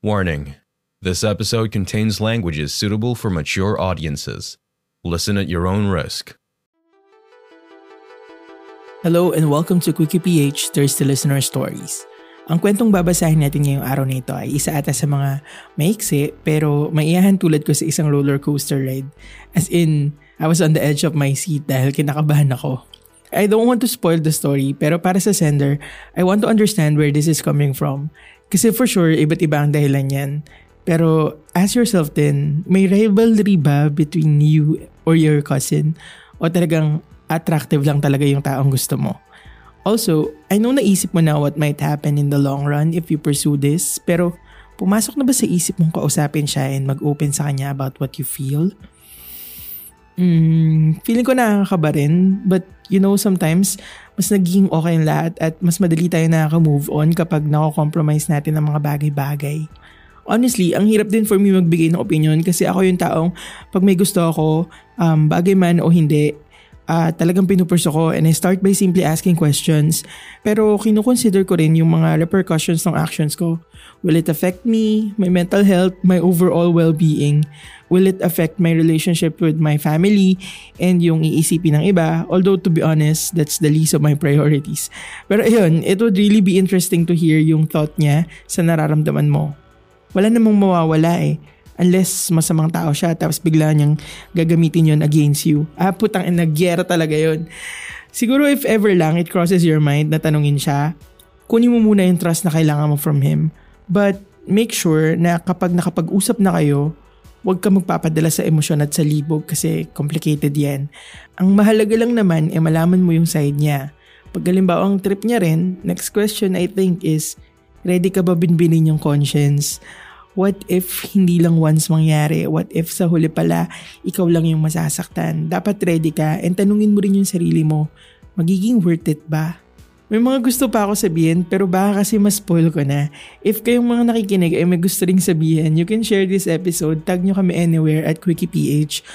Warning This episode contains languages suitable for mature audiences. Listen at your own risk. Hello and welcome to Quickie PH Thirsty Listener Stories. Ang kwentong babasahin natin ngayong araw na ito ay isa ata sa mga maiksi pero maiyahan tulad ko sa isang roller coaster ride. As in, I was on the edge of my seat dahil kinakabahan ako. I don't want to spoil the story pero para sa sender, I want to understand where this is coming from. Kasi for sure, iba't iba ang dahilan yan. Pero ask yourself din, may rivalry ba between you or your cousin? O talagang attractive lang talaga yung taong gusto mo. Also, I know naisip mo na what might happen in the long run if you pursue this, pero pumasok na ba sa isip mong kausapin siya and mag-open sa kanya about what you feel? Hmm, feeling ko nakakaba rin, but you know, sometimes mas nagiging okay ang lahat at mas madali tayo nakaka-move on kapag nako-compromise natin ang mga bagay-bagay. Honestly, ang hirap din for me magbigay ng opinion kasi ako yung taong pag may gusto ako, um, bagay man o hindi, uh, talagang pinupurso ko and I start by simply asking questions. Pero kinukonsider ko rin yung mga repercussions ng actions ko. Will it affect me, my mental health, my overall well-being? Will it affect my relationship with my family and yung iisipin ng iba? Although to be honest, that's the least of my priorities. Pero ayun, it would really be interesting to hear yung thought niya sa nararamdaman mo. Wala namang mawawala eh Unless masamang tao siya tapos bigla niyang gagamitin yon against you. Ah, putang ina, gyera talaga yon. Siguro if ever lang it crosses your mind na tanungin siya, kunin mo muna yung trust na kailangan mo from him. But make sure na kapag nakapag-usap na kayo, huwag ka magpapadala sa emosyon at sa libog kasi complicated yan. Ang mahalaga lang naman ay eh, malaman mo yung side niya. Pag halimbawa ang trip niya rin, next question I think is, ready ka ba binbinin yung conscience? What if hindi lang once mangyari? What if sa huli pala, ikaw lang yung masasaktan? Dapat ready ka and tanungin mo rin yung sarili mo, magiging worth it ba? May mga gusto pa ako sabihin pero baka kasi mas spoil ko na. If kayong mga nakikinig ay may gusto ring sabihin, you can share this episode, tag nyo kami anywhere at QuickiePH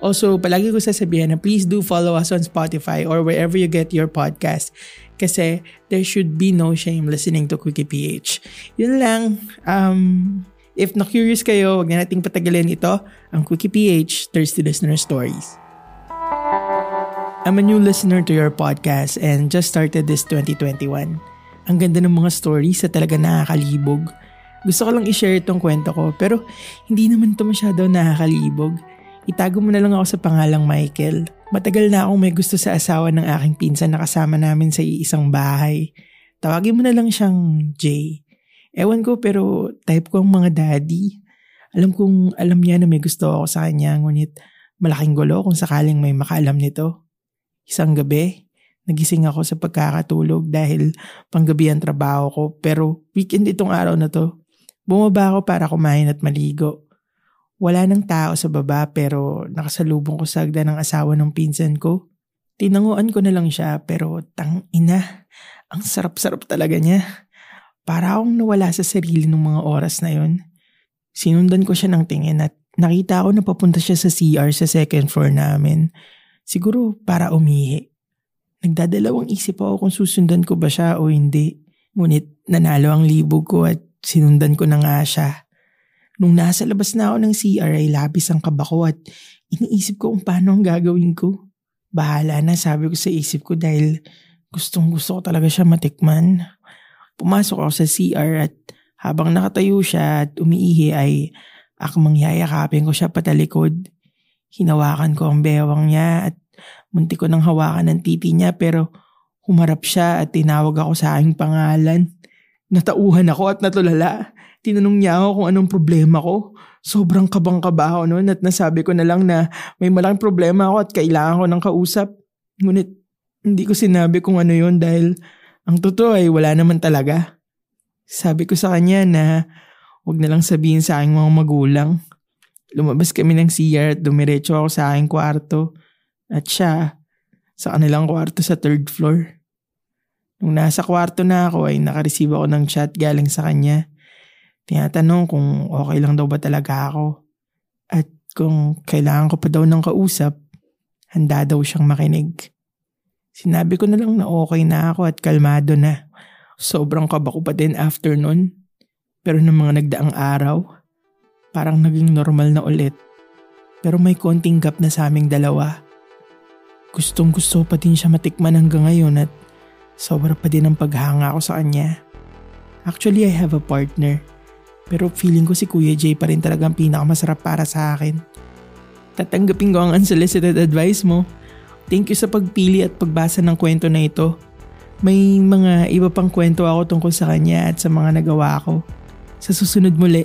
Also, palagi ko sasabihin na please do follow us on Spotify or wherever you get your podcast kasi there should be no shame listening to Quickie. Yun lang. Um, If na-curious kayo, wag na nating patagalin ito, ang Quickie PH Thirsty Listener Stories. I'm a new listener to your podcast and just started this 2021. Ang ganda ng mga stories sa talaga nakakalibog. Gusto ko lang i-share itong kwento ko pero hindi naman ito masyado nakakalibog. Itago mo na lang ako sa pangalang Michael. Matagal na akong may gusto sa asawa ng aking pinsan na kasama namin sa iisang bahay. Tawagin mo na lang siyang Jay. Ewan ko pero type ko ang mga daddy. Alam kong alam niya na may gusto ako sa kanya ngunit malaking gulo kung sakaling may makaalam nito. Isang gabi, nagising ako sa pagkakatulog dahil panggabi ang trabaho ko pero weekend itong araw na to. Bumaba ako para kumain at maligo. Wala nang tao sa baba pero nakasalubong ko sa agda ng asawa ng pinsan ko. Tinanguan ko na lang siya pero tang ina, ang sarap-sarap talaga niya. Para akong nawala sa sarili ng mga oras na yon. Sinundan ko siya ng tingin at nakita ko na papunta siya sa CR sa second floor namin. Siguro para umihi. Nagdadalawang isip ako kung susundan ko ba siya o hindi. Ngunit nanalo ang libog ko at sinundan ko na nga siya. Nung nasa labas na ako ng CR ay labis ang kaba ko at iniisip ko kung paano ang gagawin ko. Bahala na sabi ko sa isip ko dahil gustong gusto ko talaga siya matikman. Pumasok ako sa CR at habang nakatayo siya at umiihi ay akmang yayakapin ko siya patalikod. Hinawakan ko ang bewang niya at munti ko nang hawakan ng titi niya pero humarap siya at tinawag ako sa aking pangalan. Natauhan ako at natulala. Tinanong niya ako kung anong problema ko. Sobrang kabang-kaba ako noon at nasabi ko na lang na may malaking problema ako at kailangan ko ng kausap. Ngunit hindi ko sinabi kung ano yon dahil ang totoo ay wala naman talaga. Sabi ko sa kanya na Huwag na lang sabihin sa aking mga magulang. Lumabas kami ng CR at dumiretso ako sa aking kwarto. At siya, sa kanilang kwarto sa third floor. Nung nasa kwarto na ako ay nakareceive ako ng chat galing sa kanya. Tinatanong kung okay lang daw ba talaga ako. At kung kailangan ko pa daw ng kausap, handa daw siyang makinig. Sinabi ko na lang na okay na ako at kalmado na. Sobrang kaba ko pa din after nun. Pero ng mga nagdaang araw, parang naging normal na ulit. Pero may konting gap na sa aming dalawa. Gustong gusto pa din siya matikman hanggang ngayon at sobra pa din ang paghanga ko sa kanya. Actually, I have a partner. Pero feeling ko si Kuya Jay pa rin talagang pinakamasarap para sa akin. Tatanggapin ko ang unsolicited advice mo. Thank you sa pagpili at pagbasa ng kwento na ito. May mga iba pang kwento ako tungkol sa kanya at sa mga nagawa ko. Sa susunod muli.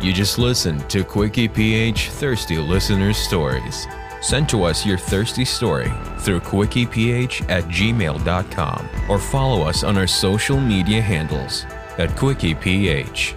You just listened to Quickie PH Thirsty Listeners Stories. Send to us your thirsty story through quickieph at gmail.com or follow us on our social media handles at quickieph.